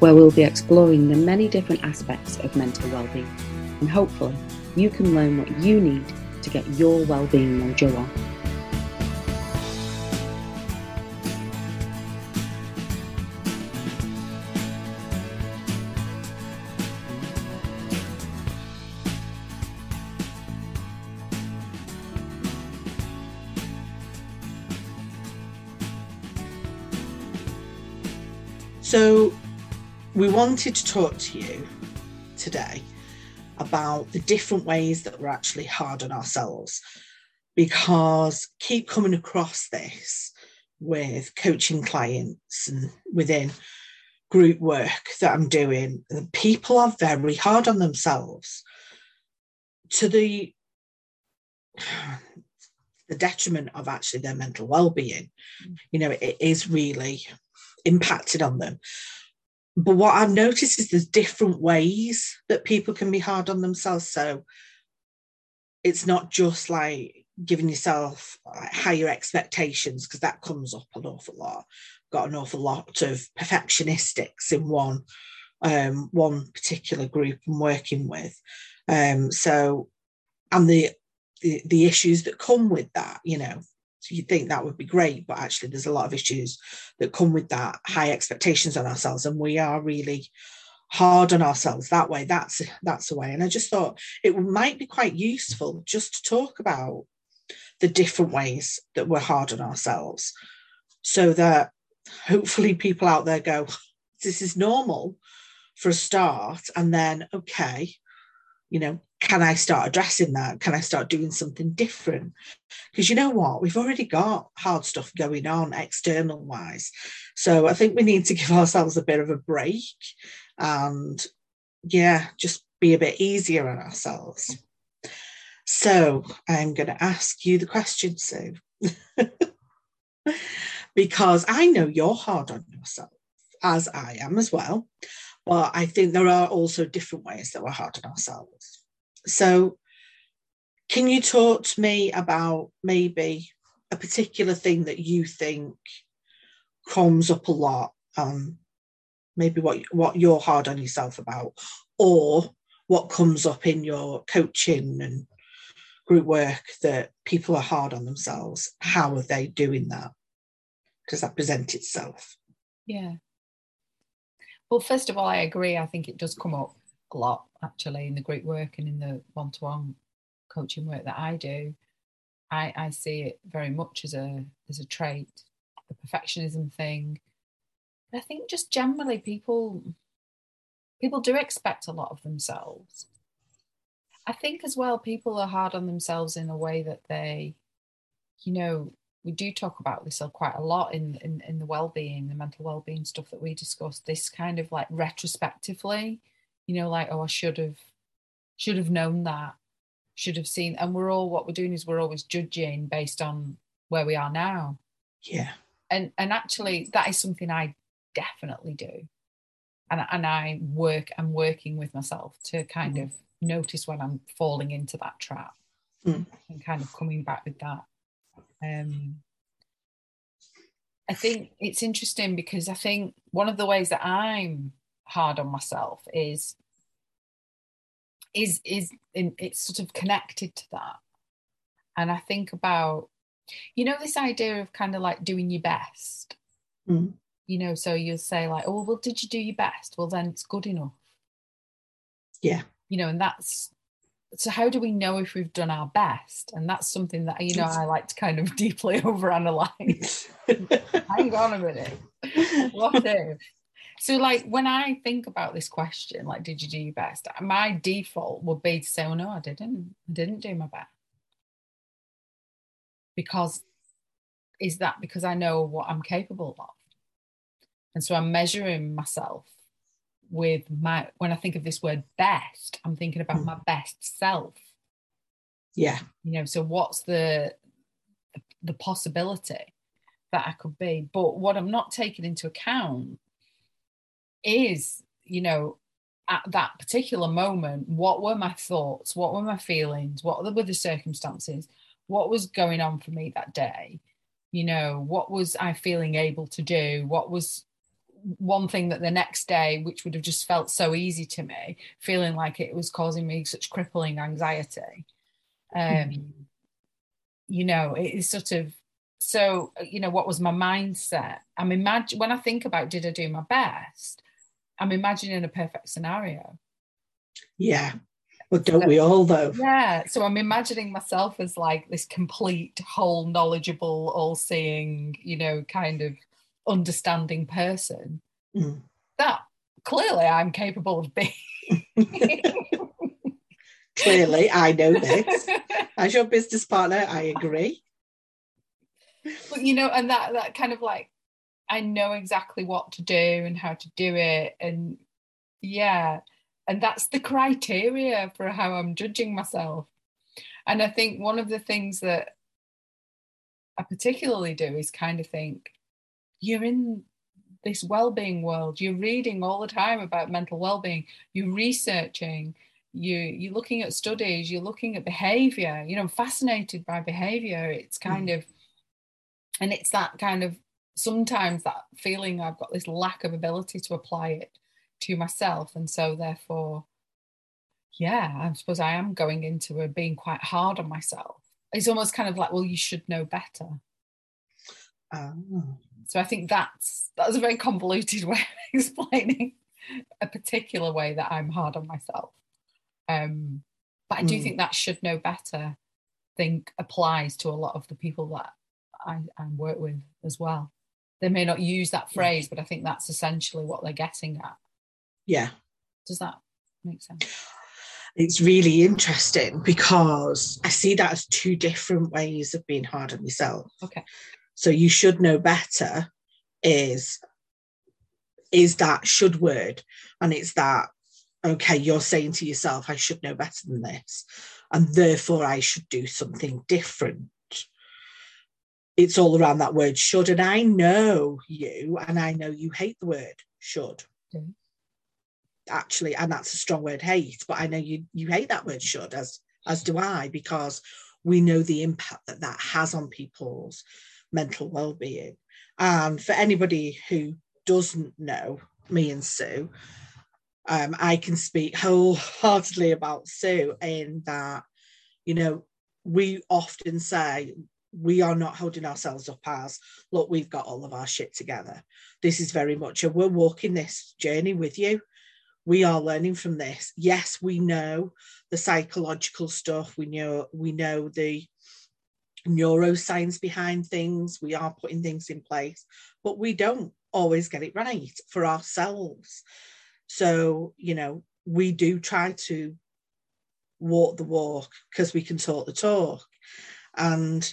where we'll be exploring the many different aspects of mental well-being and hopefully you can learn what you need to get your well-being mojo on. So we wanted to talk to you today about the different ways that we're actually hard on ourselves. Because keep coming across this with coaching clients and within group work that I'm doing people are very hard on themselves to the the detriment of actually their mental well-being. Mm. You know it is really impacted on them but what I've noticed is there's different ways that people can be hard on themselves. So it's not just like giving yourself higher expectations because that comes up an awful lot. Got an awful lot of perfectionistics in one um, one particular group I'm working with. Um, so and the, the the issues that come with that, you know, so you think that would be great, but actually there's a lot of issues that come with that high expectations on ourselves, and we are really hard on ourselves that way. That's that's the way. And I just thought it might be quite useful just to talk about the different ways that we're hard on ourselves, so that hopefully people out there go, this is normal for a start, and then okay, you know, can I start addressing that? Can I start doing something different? Because you know what? We've already got hard stuff going on external wise. So I think we need to give ourselves a bit of a break and, yeah, just be a bit easier on ourselves. So I'm going to ask you the question, Sue, because I know you're hard on yourself, as I am as well. But I think there are also different ways that we're hard on ourselves. So, can you talk to me about maybe a particular thing that you think comes up a lot? Um, maybe what what you're hard on yourself about, or what comes up in your coaching and group work that people are hard on themselves. How are they doing that? Does that present itself? Yeah. Well, first of all, I agree. I think it does come up a lot actually in the group work and in the one-to-one coaching work that I do. I, I see it very much as a as a trait, the perfectionism thing. I think just generally people people do expect a lot of themselves. I think as well people are hard on themselves in a way that they, you know, we do talk about this quite a lot in, in, in the well-being, the mental well-being stuff that we discuss, this kind of like retrospectively you know, like, oh, I should have, should have known that, should have seen. And we're all, what we're doing is we're always judging based on where we are now. Yeah. And, and actually that is something I definitely do. And, and I work, I'm working with myself to kind mm. of notice when I'm falling into that trap mm. and kind of coming back with that. Um, I think it's interesting because I think one of the ways that I'm hard on myself is is is in, it's sort of connected to that. And i think about you know this idea of kind of like doing your best. Mm. you know so you'll say like oh well did you do your best? Well then it's good enough. Yeah. You know and that's so how do we know if we've done our best and that's something that you know i like to kind of deeply overanalyze hang on a minute what if so, like, when I think about this question, like, did you do your best? My default would be to say, oh, no, I didn't. I didn't do my best. Because is that because I know what I'm capable of? And so I'm measuring myself with my when I think of this word best, I'm thinking about Mm. my best self. Yeah. You know, so what's the the possibility that I could be? But what I'm not taking into account is, you know, at that particular moment, what were my thoughts? What were my feelings? What were the circumstances? What was going on for me that day? You know, what was I feeling able to do? What was one thing that the next day, which would have just felt so easy to me, feeling like it was causing me such crippling anxiety? Um, Mhm. You know, it is sort of so, you know, what was my mindset? I'm imagine when I think about did I do my best? I'm imagining a perfect scenario. Yeah. Well, don't we all though? Yeah. So I'm imagining myself as like this complete, whole, knowledgeable, all seeing, you know, kind of understanding person Mm. that clearly I'm capable of being. Clearly, I know this. As your business partner, I agree. but you know, and that that kind of like I know exactly what to do and how to do it. And yeah, and that's the criteria for how I'm judging myself. And I think one of the things that I particularly do is kind of think you're in this well-being world. You're reading all the time about mental well-being. You're researching. You you're looking at studies. You're looking at behavior. You know I'm fascinated by behavior. It's hmm. kind of and it's that kind of sometimes that feeling I've got this lack of ability to apply it to myself. And so therefore yeah I suppose I am going into a being quite hard on myself. It's almost kind of like well you should know better. Oh. So I think that's that's a very convoluted way of explaining a particular way that I'm hard on myself. Um, but I do Mm. think that should know better think applies to a lot of the people that I, I work with as well. They may not use that phrase, but I think that's essentially what they're getting at. Yeah. Does that make sense? It's really interesting because I see that as two different ways of being hard on yourself. Okay. So you should know better is is that should word and it's that okay you're saying to yourself I should know better than this and therefore I should do something different. It's all around that word should and I know you and I know you hate the word should. Do. Actually and that's a strong word hate but I know you you hate that word should as as do I because we know the impact that that has on people's mental well-being. And for anybody who doesn't know me and Sue um, I can speak wholeheartedly about Sue in that you know we often say we are not holding ourselves up as look we've got all of our shit together. This is very much a we're walking this journey with you. We are learning from this. Yes we know the psychological stuff. We know we know the neuroscience behind things. We are putting things in place but we don't always get it right for ourselves. So you know we do try to walk the walk because we can talk the talk. And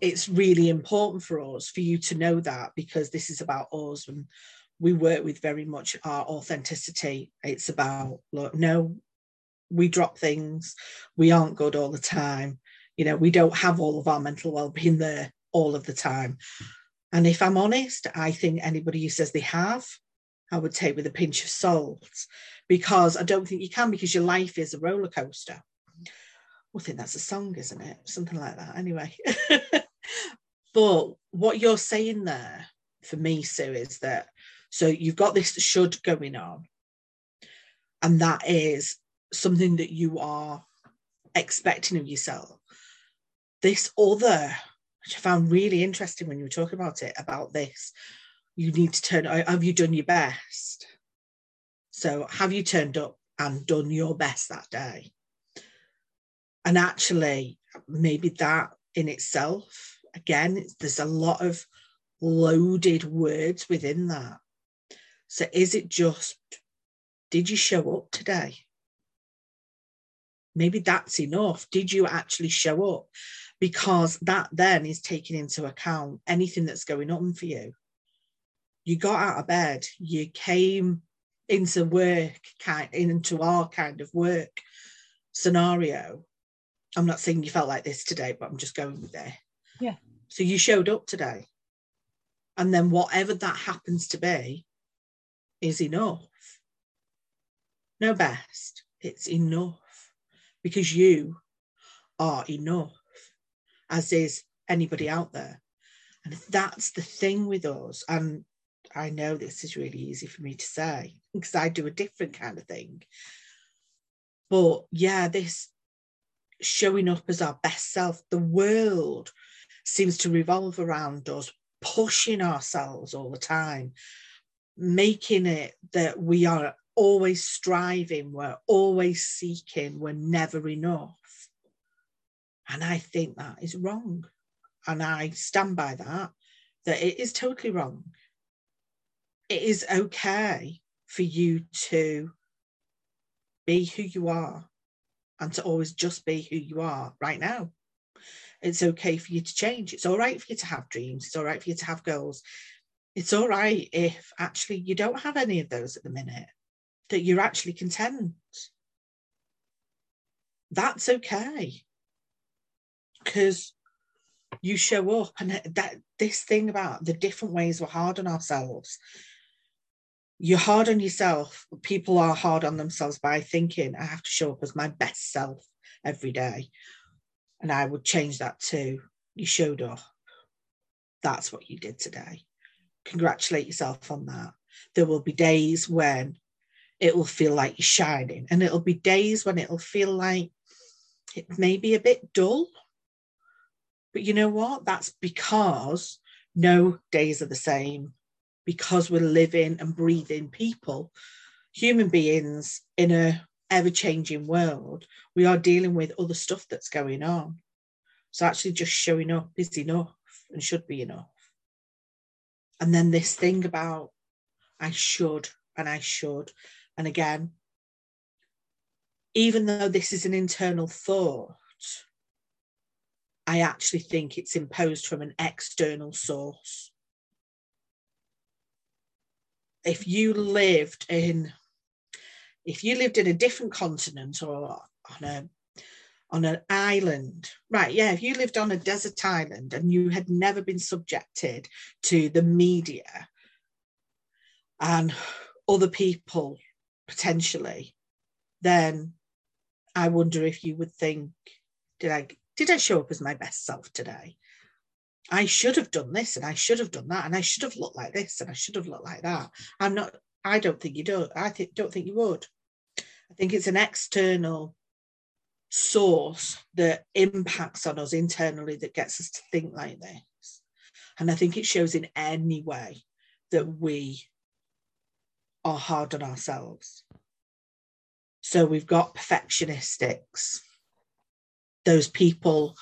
it's really important for us for you to know that because this is about us and we work with very much our authenticity. It's about look no we drop things. We aren't good all the time you know we don't have all of our mental well-being there all of the time and if i'm honest i think anybody who says they have i would take with a pinch of salt because i don't think you can because your life is a roller coaster I think that's a song, isn't it? Something like that. Anyway. but what you're saying there for me, Sue, is that so you've got this should going on, and that is something that you are expecting of yourself. This other, which I found really interesting when you were talking about it, about this, you need to turn, have you done your best? So have you turned up and done your best that day? And actually, maybe that in itself, again, there's a lot of loaded words within that. So is it just, did you show up today? Maybe that's enough. Did you actually show up? Because that then is taking into account anything that's going on for you. You got out of bed, you came into work kind into our kind of work scenario. I'm not saying you felt like this today but i'm just going with it. Yeah. so you showed up today. And then whatever that happens to be is enough. No best. It's enough. Because you are enough as is anybody out there and that's the thing with us and I know this is really easy for me to say because I do a different kind of thing. But yeah, this showing up as our best self, the world seems to revolve around us, pushing ourselves all the time, making it that we are always striving, we're always seeking, we're never enough. And I think that is wrong. And I stand by that, that it is totally wrong it is okay for you to be who you are and to always just be who you are right now. It's okay for you to change. It's all right for you to have dreams. It's all right for you to have goals. It's all right if actually you don't have any of those at the minute, that you're actually content. That's okay. Because you show up and that this thing about the different ways we're hard on ourselves you're hard on yourself. People are hard on themselves by thinking, I have to show up as my best self every day. And I would change that to you showed up. That's what you did today. Congratulate yourself on that. There will be days when it will feel like you're shining, and it'll be days when it'll feel like it may be a bit dull. But you know what? That's because no days are the same because we're living and breathing people, human beings in a ever changing world, we are dealing with other stuff that's going on. So actually, just showing up is enough and should be enough. And then this thing about I should and I should. And again, even though this is an internal thought, I actually think it's imposed from an external source. If you lived in if you lived in a different continent or on a on an island right yeah if you lived on a desert island and you had never been subjected to the media and other people potentially then i wonder if you would think did i did i show up as my best self today I should have done this and I should have done that and I should have looked like this and I should have looked like that. I'm not, I don't think you do. I th- don't think you would. I think it's an external source that impacts on us internally that gets us to think like this. And I think it shows in any way that we are hard on ourselves. So we've got perfectionistics, those people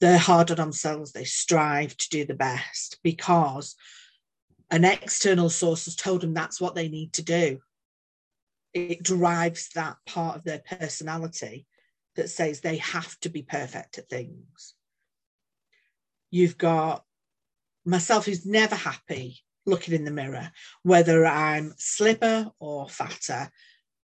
they're hard on themselves, they strive to do the best because an external source has told them that's what they need to do. It drives that part of their personality that says they have to be perfect at things. You've got myself who's never happy looking in the mirror, whether I'm slimmer or fatter,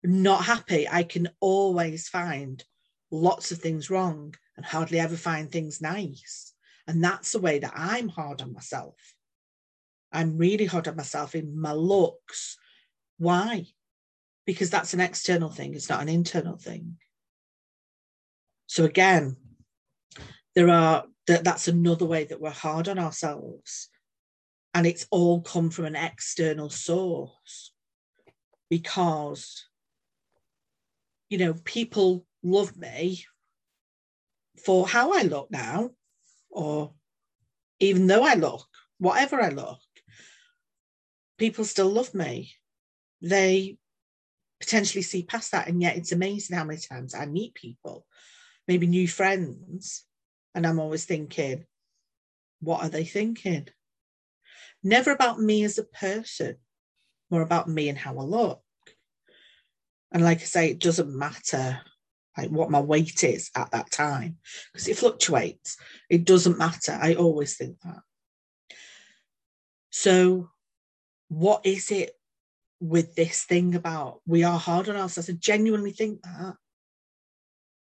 not happy. I can always find lots of things wrong and hardly ever find things nice. And that's the way that I'm hard on myself. I'm really hard on myself in my looks. Why? Because that's an external thing, it's not an internal thing. So again, there are that that's another way that we're hard on ourselves. And it's all come from an external source because you know people love me for how I look now, or even though I look, whatever I look, people still love me. They potentially see past that. And yet it's amazing how many times I meet people, maybe new friends, and I'm always thinking, what are they thinking? Never about me as a person, more about me and how I look. And like I say, it doesn't matter like what my weight is at that time because it fluctuates. It doesn't matter. I always think that. So, what is it with this thing about we are hard on ourselves. I genuinely think that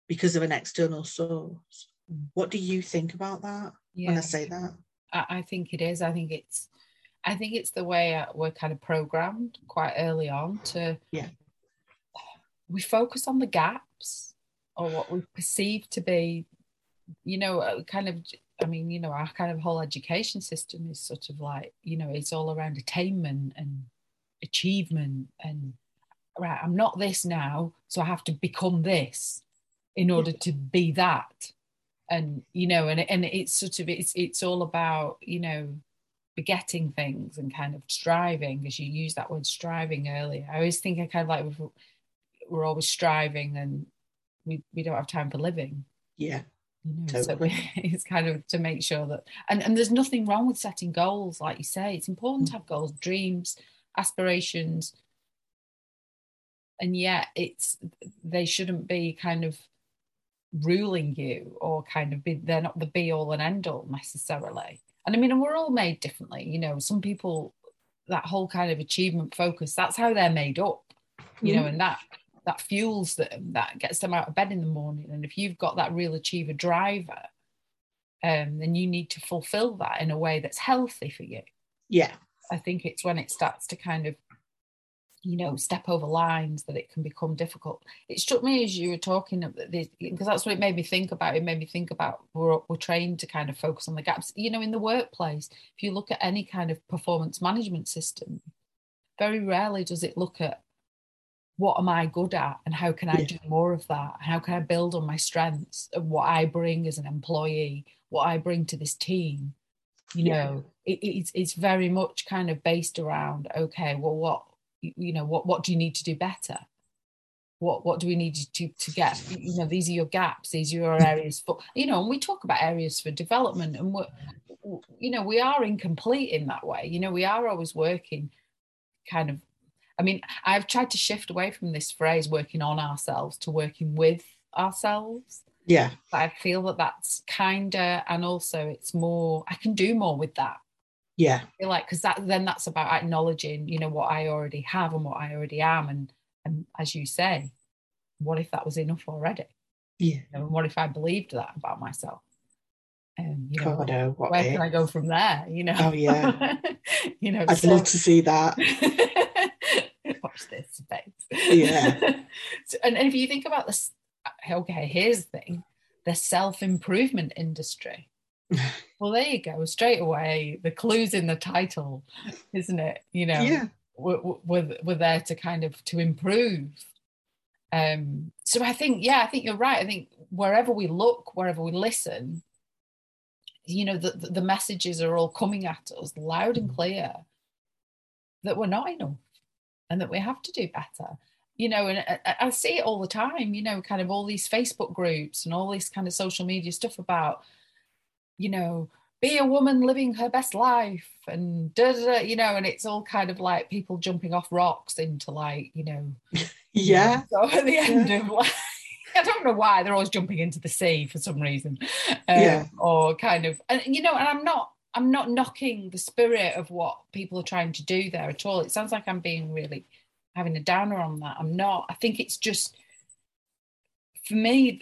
because of an external source. What do you think about that yeah. when I say that? I, I think it is. I think it's I think it's the way uh, we're kind of programmed quite early on to yeah. We focus on the gaps or what we perceive to be, you know, kind of. I mean, you know, our kind of whole education system is sort of like, you know, it's all around attainment and achievement and right. I'm not this now, so I have to become this in order to be that and you know and and it's sort of it's it's all about you know begetting things and kind of striving as you use that word striving earlier i always think i kind of like we're always striving and we, we don't have time for living. Yeah you know, totally. so it's kind of to make sure that and, and there's nothing wrong with setting goals like you say. It's important mm. to have goals dreams aspirations. And yet it's they shouldn't be kind of ruling you or kind of be they're not the be all and end all necessarily. And i mean and we're all made differently you know some people that whole kind of achievement focus that's how they're made up you mm. know and that that fuels them that gets them out of bed in the morning. And if you've got that real achiever driver um, then you need to fulfill that in a way that's healthy for you. Yeah. I think it's when it starts to kind of you know step over lines that it can become difficult. It struck me as you were talking because that's what it made me think about. It made me think about we're, we're trained to kind of focus on the gaps. You know in the workplace if you look at any kind of performance management system very rarely does it look at what am i good at and how can i yeah. do more of that? How can i build on my strengths of what i bring as an employee what i bring to this team? You know it, it's, it's very much kind of based around okay well what you know what what do you need to do better? What what do we need to to get? You know these are your gaps these are your areas for you know and we talk about areas for development and we're you know we are incomplete in that way. You know we are always working kind of i mean i've tried to shift away from this phrase working on ourselves to working with ourselves. Yeah. But i feel that that's kinder and also it's more i can do more with that. Yeah. I feel like because that then that's about acknowledging you know what i already have and what i already am. And and as you say what if that was enough already? Yeah. You know, and what if i believed that about myself? And you know, God, oh, no, where can I go from there? You know, oh yeah, you know, I'd so, love to see that. this space. Yeah, so, and, and if you think about this, okay, here's the thing: the self improvement industry well, there you go. Straight away, the clues in the title, isn't it? You know, yeah. we're, we're, we're there to kind of to improve. Um, so I think, yeah, I think you're right. I think wherever we look, wherever we listen, you know, the, the messages are all coming at us loud and clear that we're not enough and that we have to do better you know, and I, I, see it all the time, you know, kind of all these Facebook groups and all this kind of social media stuff about you know, be a woman living her best life and da, da, da, you know, and it's all kind of like people jumping off rocks into like, you know, yeah. So at the end yeah. of like, I don't know why they're always jumping into the sea for some reason, um, yeah, or kind of, and you know, and I'm not, I'm not knocking the spirit of what people are trying to do there at all. It sounds like I'm being really having a downer on that. I'm not. I think it's just for me.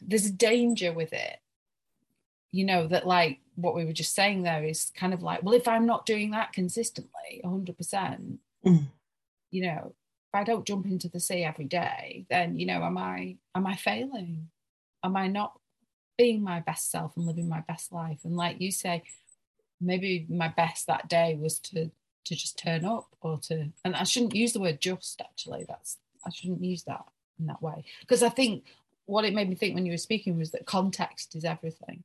There's a danger with it you know that like what we were just saying there is kind of like well if i'm not doing that consistently 100% mm. you know if i don't jump into the sea every day then you know am i am i failing am i not being my best self and living my best life and like you say maybe my best that day was to to just turn up or to and i shouldn't use the word just actually that's i shouldn't use that in that way because i think what it made me think when you were speaking was that context is everything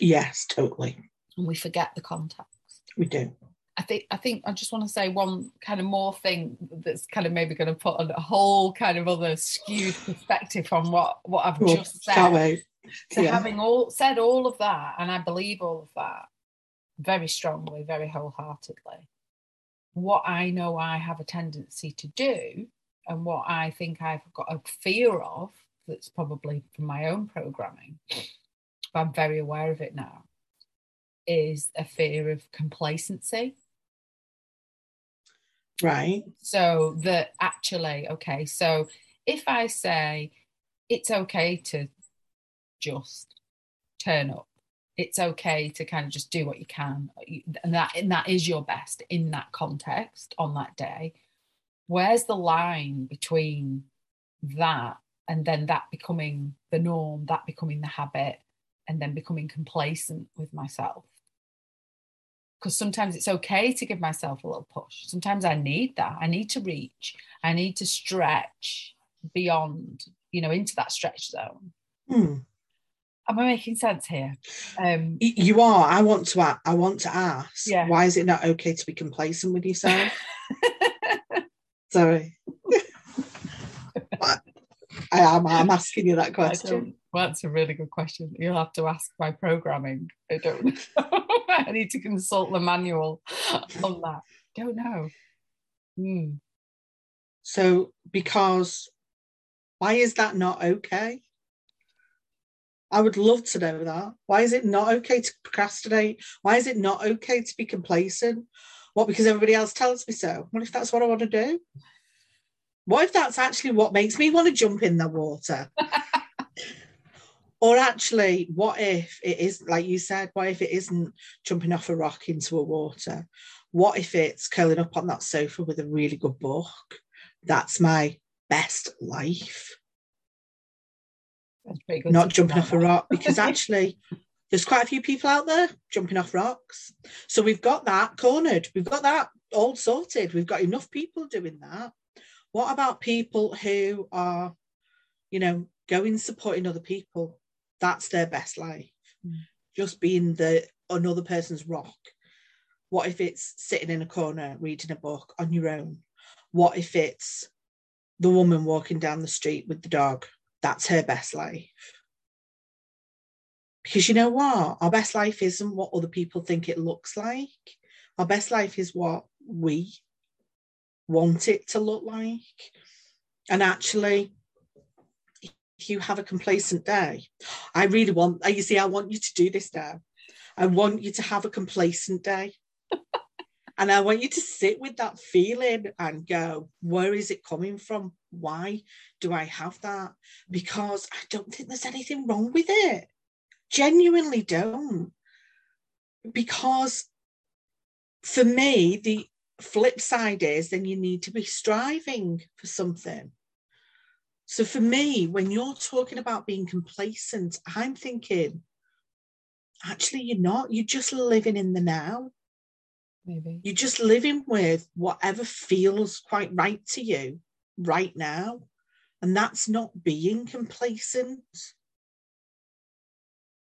Yes, totally. And we forget the context. We do. I think I think I just want to say one kind of more thing that's kind of maybe going to put on a whole kind of other skewed perspective on what what I've well, just said. So yeah. having all said all of that, and I believe all of that very strongly, very wholeheartedly, what I know I have a tendency to do, and what I think I've got a fear of, that's probably from my own programming, but I'm very aware of it now, is a fear of complacency. Right. So that actually, okay, so if I say it's okay to just turn up, it's okay to kind of just do what you can, and that and that is your best in that context on that day. Where's the line between that and then that becoming the norm, that becoming the habit, and then becoming complacent with myself? because sometimes it's okay to give myself a little push. Sometimes I need that. I need to reach. I need to stretch beyond, you know, into that stretch zone. Hmm. Am I making sense here? Um, you are. I want to. I want to ask. Yeah. Why is it not okay to be complacent with yourself? Sorry. I am. I'm asking you that question. Well, that's a really good question. You'll have to ask my programming. I don't know. I need to consult the manual on that. Don't know. Hmm. So, because why is that not okay? I would love to know that. Why is it not okay to procrastinate? Why is it not okay to be complacent? What, because everybody else tells me so? What if that's what I want to do? What if that's actually what makes me want to jump in the water? or actually, what if it is, like you said, what if it isn't jumping off a rock into a water? What if it's curling up on that sofa with a really good book? That's my best life. Not jumping off a rock because actually, there's quite a few people out there jumping off rocks. So we've got that cornered. We've got that all sorted. We've got enough people doing that. What about people who are, you know, going supporting other people? That's their best life. Mm. Just being the another person's rock. What if it's sitting in a corner reading a book on your own? What if it's the woman walking down the street with the dog? That's her best life. Because you know what? Our best life isn't what other people think it looks like. Our best life is what we want it to look like. And actually, if you have a complacent day, I really want, you see, I want you to do this now. I want you to have a complacent day. And I want you to sit with that feeling and go, where is it coming from? Why do I have that? Because I don't think there's anything wrong with it. Genuinely don't. Because for me, the flip side is then you need to be striving for something. So for me, when you're talking about being complacent, I'm thinking, actually, you're not. You're just living in the now. Maybe. You're just living with whatever feels quite right to you right now. And that's not being complacent.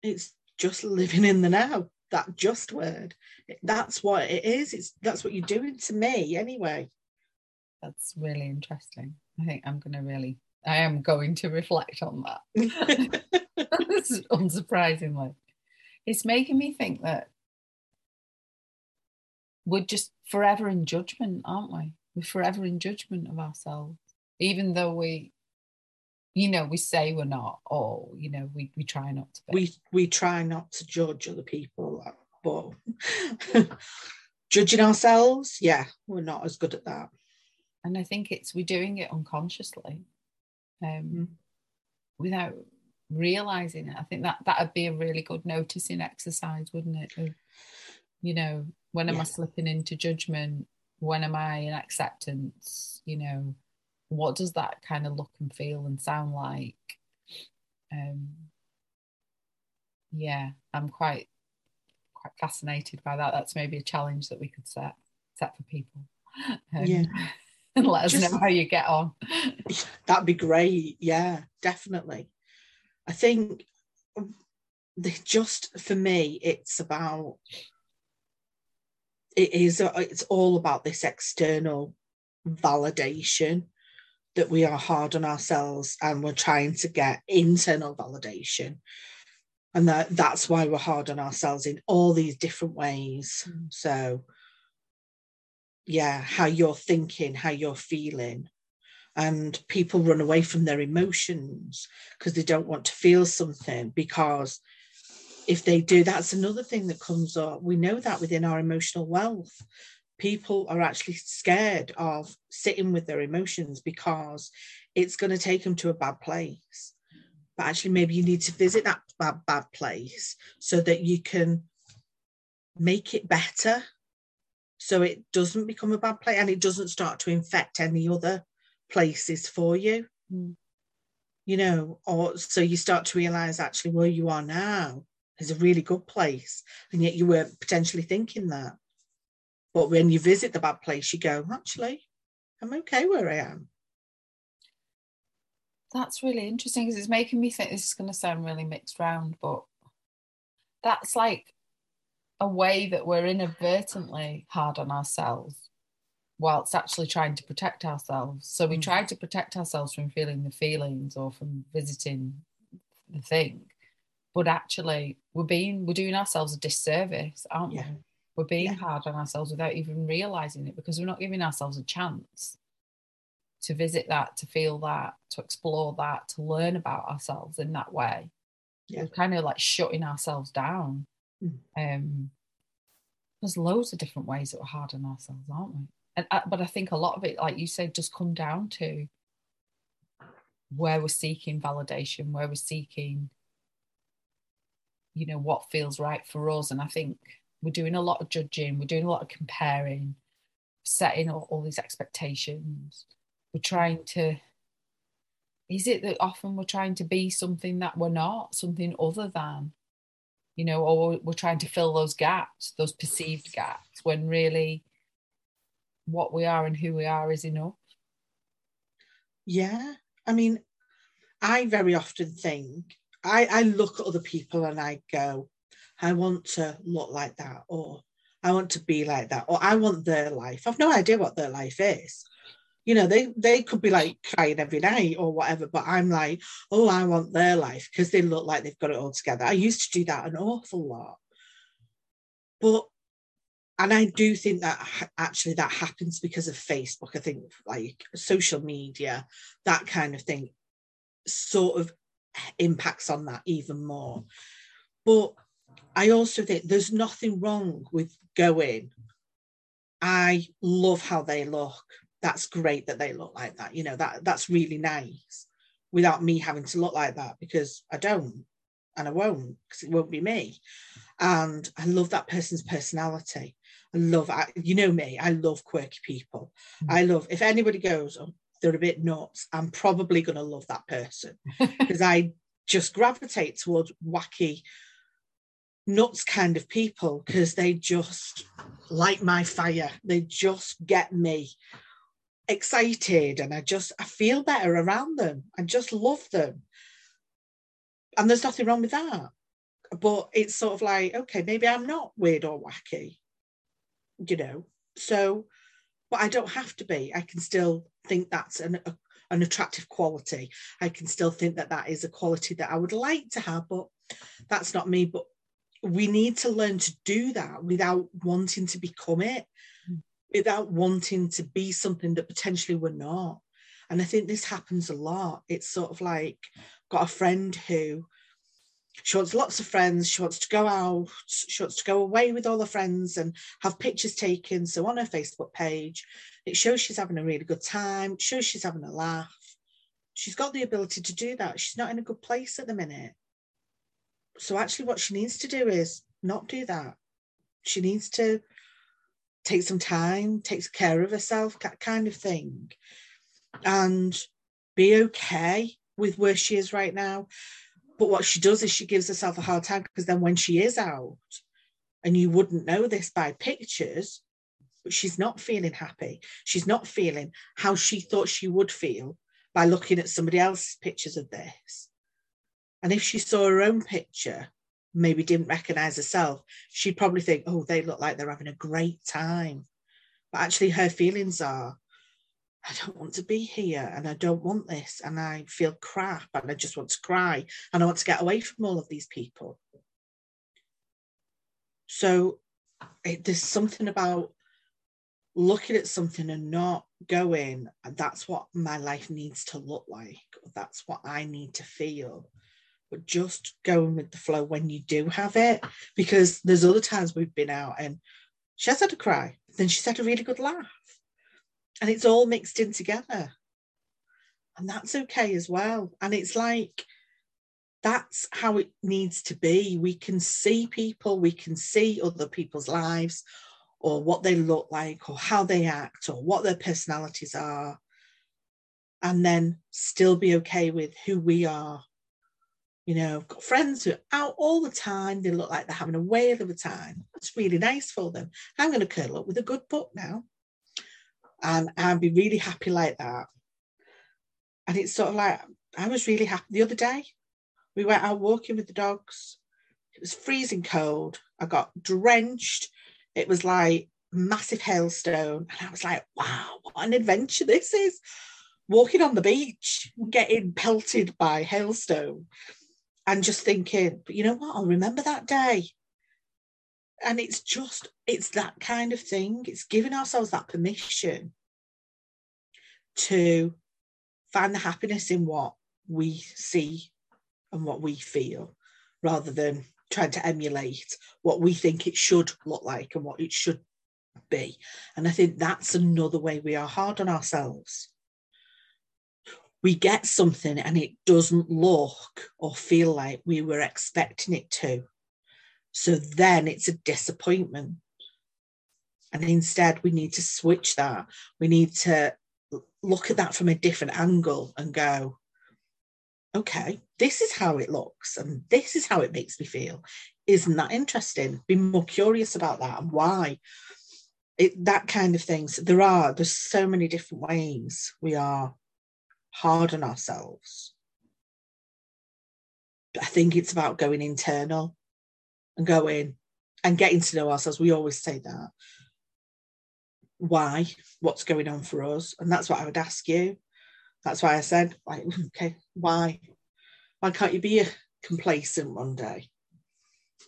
It's just living in the now that just word. That's what it is. It's that's what you're doing to me anyway. That's really interesting. I think I'm going to really, I am going to reflect on that. Unsurprisingly, it's making me think that we're just forever in judgment, aren't we? We're forever in judgment of ourselves, even though we you know we say we're not or you know we, we try not to be. we we try not to judge other people but judging ourselves yeah we're not as good at that and i think it's we're doing it unconsciously um, mm. without realizing it i think that that would be a really good noticing exercise wouldn't it of, you know when am yeah. i slipping into judgment? When am i in acceptance? You know what does that kind of look and feel and sound like? Um yeah i'm quite quite fascinated by that. That's maybe a challenge that we could set set for people. Um, yeah. and let us Just, know how you get on. That'd be great. Yeah definitely. I think just for me it's about it is it's all about this external validation that we are hard on ourselves and we're trying to get internal validation. And that that's why we're hard on ourselves in all these different ways. Mm. so yeah how you're thinking how you're feeling. And people run away from their emotions because they don't want to feel something because if they do that's another thing that comes up we know that within our emotional wealth people are actually scared of sitting with their emotions because it's going to take them to a bad place. But actually, maybe you need to visit that bad, bad place so that you can make it better so it doesn't become a bad place and it doesn't start to infect any other places for you. Mm. You know, or so you start to realize actually where you are now is a really good place. And yet you weren't potentially thinking that. But when you visit the bad place, you go, actually, I'm okay where I am. That's really interesting because it's making me think this is going to sound really mixed round, but that's like a way that we're inadvertently hard on ourselves whilst actually trying to protect ourselves. So we mm. try to protect ourselves from feeling the feelings or from visiting the thing. But actually we're being we're doing ourselves a disservice, aren't yeah. we? We're being yeah. hard on ourselves without even realizing it because we're not giving ourselves a chance to visit that, to feel that, to explore that, to learn about ourselves in that way. Yeah. We're kind of like shutting ourselves down. Mm. Um, there's loads of different ways that we're hard on ourselves, aren't we? And uh, but I think a lot of it, like you said, just come down to where we're seeking validation, where we're seeking, you know, what feels right for us. And I think we're doing a lot of judging, we're doing a lot of comparing, setting all, all these expectations. We're trying to is it that often we're trying to be something that we're not, something other than? you know, or we're trying to fill those gaps, those perceived gaps, when really what we are and who we are is enough. Yeah. I mean, I very often think, I, I look at other people and I go, I want to look like that, or I want to be like that, or I want their life. I've no idea what their life is. You know they they could be like crying every night or whatever but i'm like oh i want their life because they look like they've got it all together. I used to do that an awful lot. But and i do think that actually that happens because of facebook i think like social media that kind of thing sort of impacts on that even more. But i also think there's nothing wrong with going i love how they look. That's great that they look like that. You know that that's really nice without me having to look like that because i don't and i won't because it won't be me. And i love that person's personality. I love you know me i love quirky people. Mm-hmm. i love if anybody goes oh they're a bit nuts i'm probably going to love that person because i just gravitate towards wacky nuts kind of people because they just light my fire they just get me excited and I just I feel better around them. I just love them. And there's nothing wrong with that. But it's sort of like, okay, maybe I'm not weird or wacky, you know. So, but I don't have to be. I can still think that's an a, an attractive quality. I can still think that that is a quality that I would like to have, but that's not me. But we need to learn to do that without wanting to become it mm. without wanting to be something that potentially we're not. And I think this happens a lot. It's sort of like got a friend who she wants lots of friends. She wants to go out. She wants to go away with all her friends and have pictures taken. So on her Facebook page, it shows she's having a really good time. Shows she's having a laugh. She's got the ability to do that. She's not in a good place at the minute. So actually, what she needs to do is not do that. She needs to take some time, takes care of herself, kind of thing, and be okay with where she is right now. But what she does is she gives herself a hard time because then when she is out, and you wouldn't know this by pictures, but she's not feeling happy. She's not feeling how she thought she would feel by looking at somebody else's pictures of this. And if she saw her own picture, maybe didn't recognize herself, she'd probably think, oh, they look like they're having a great time. But actually, her feelings are, I don't want to be here and I don't want this and I feel crap and I just want to cry and I want to get away from all of these people. So it, there's something about looking at something and not going, that's what my life needs to look like, that's what I need to feel but just going with the flow when you do have it because there's other times we've been out and she has had a cry then she's had a really good laugh. And it's all mixed in together. And that's okay as well. And it's like, that's how it needs to be. We can see people, we can see other people's lives or what they look like or how they act or what their personalities are, and then still be okay with who we are. You know, I've got friends who are out all the time. They look like they're having a whale of a time. That's really nice for them. I'm going to curl up with a good book now. And I'd be really happy like that. And it's sort of like, I was really happy the other day. We went out walking with the dogs. It was freezing cold. I got drenched. It was like massive hailstone. And I was like, wow, what an adventure this is. Walking on the beach, getting pelted by hailstone, and just thinking, but you know what? I'll remember that day. And it's just, it's that kind of thing. It's giving ourselves that permission to find the happiness in what we see and what we feel rather than trying to emulate what we think it should look like and what it should be. And I think that's another way we are hard on ourselves. We get something and it doesn't look or feel like we were expecting it to. So then it's a disappointment. And instead, we need to switch that. We need to look at that from a different angle and go, okay, this is how it looks and this is how it makes me feel. Isn't that interesting? Be more curious about that and why. It, that kind of things. There are, there's so many different ways we are hard on ourselves. I think it's about going internal and going and getting to know ourselves. We always say that. Why? What's going on for us? And that's what I would ask you. That's why I said, like, okay, why? Why can't you be a complacent one day?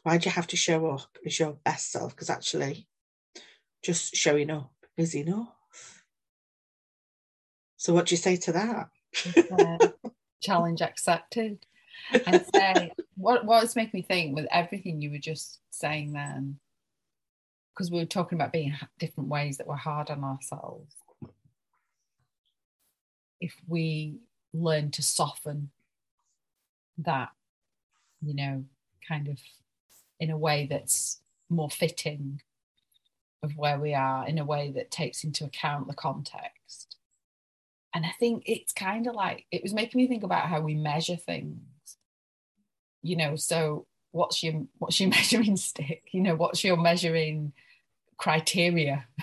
Why do you have to show up as your best self? Because actually, just showing up is enough. So, what do you say to that? uh, challenge accepted. And say, what what's making me think with everything you were just saying then, because we were talking about being different ways that we're hard on ourselves. If we learn to soften that, you know, kind of in a way that's more fitting of where we are, in a way that takes into account the context. And I think it's kind of like it was making me think about how we measure things. You know, so what's your what's your measuring stick? You know, what's your measuring criteria?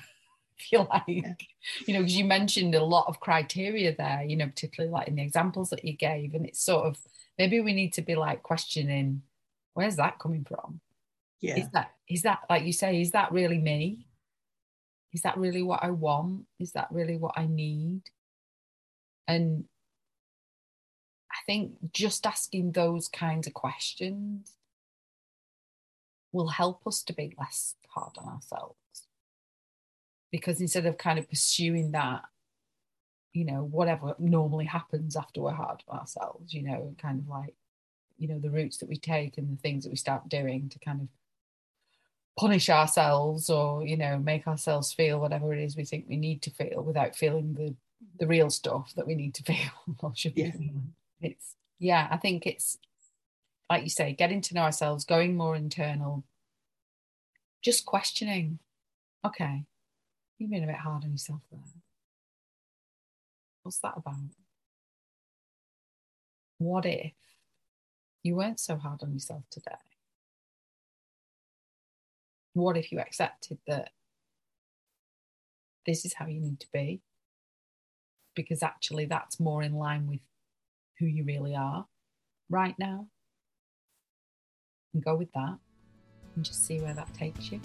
if you like, you know, because you mentioned a lot of criteria there, you know, particularly like in the examples that you gave, and it's sort of maybe we need to be like questioning where's that coming from? Yeah. Is that is that like you say is that really me? Is that really what i want? Is that really what i need? And think just asking those kinds of questions will help us to be less hard on ourselves because instead of kind of pursuing that you know, whatever normally happens after we're hard on ourselves, you know, kind of like, you know, the routes that we take and the things that we start doing to kind of punish ourselves or, you know, make ourselves feel whatever it is we think we need to feel without feeling the the real stuff that we need to feel or should be feeling. It's yeah, I think it's like you say, getting to know ourselves, going more internal, just questioning, okay, you've been a bit hard on yourself there What's that about? What if you weren't so hard on yourself today? What if you accepted that this is how you need to be? Because actually, that's more in line with who you really are right now. And go with that and just see where that takes you.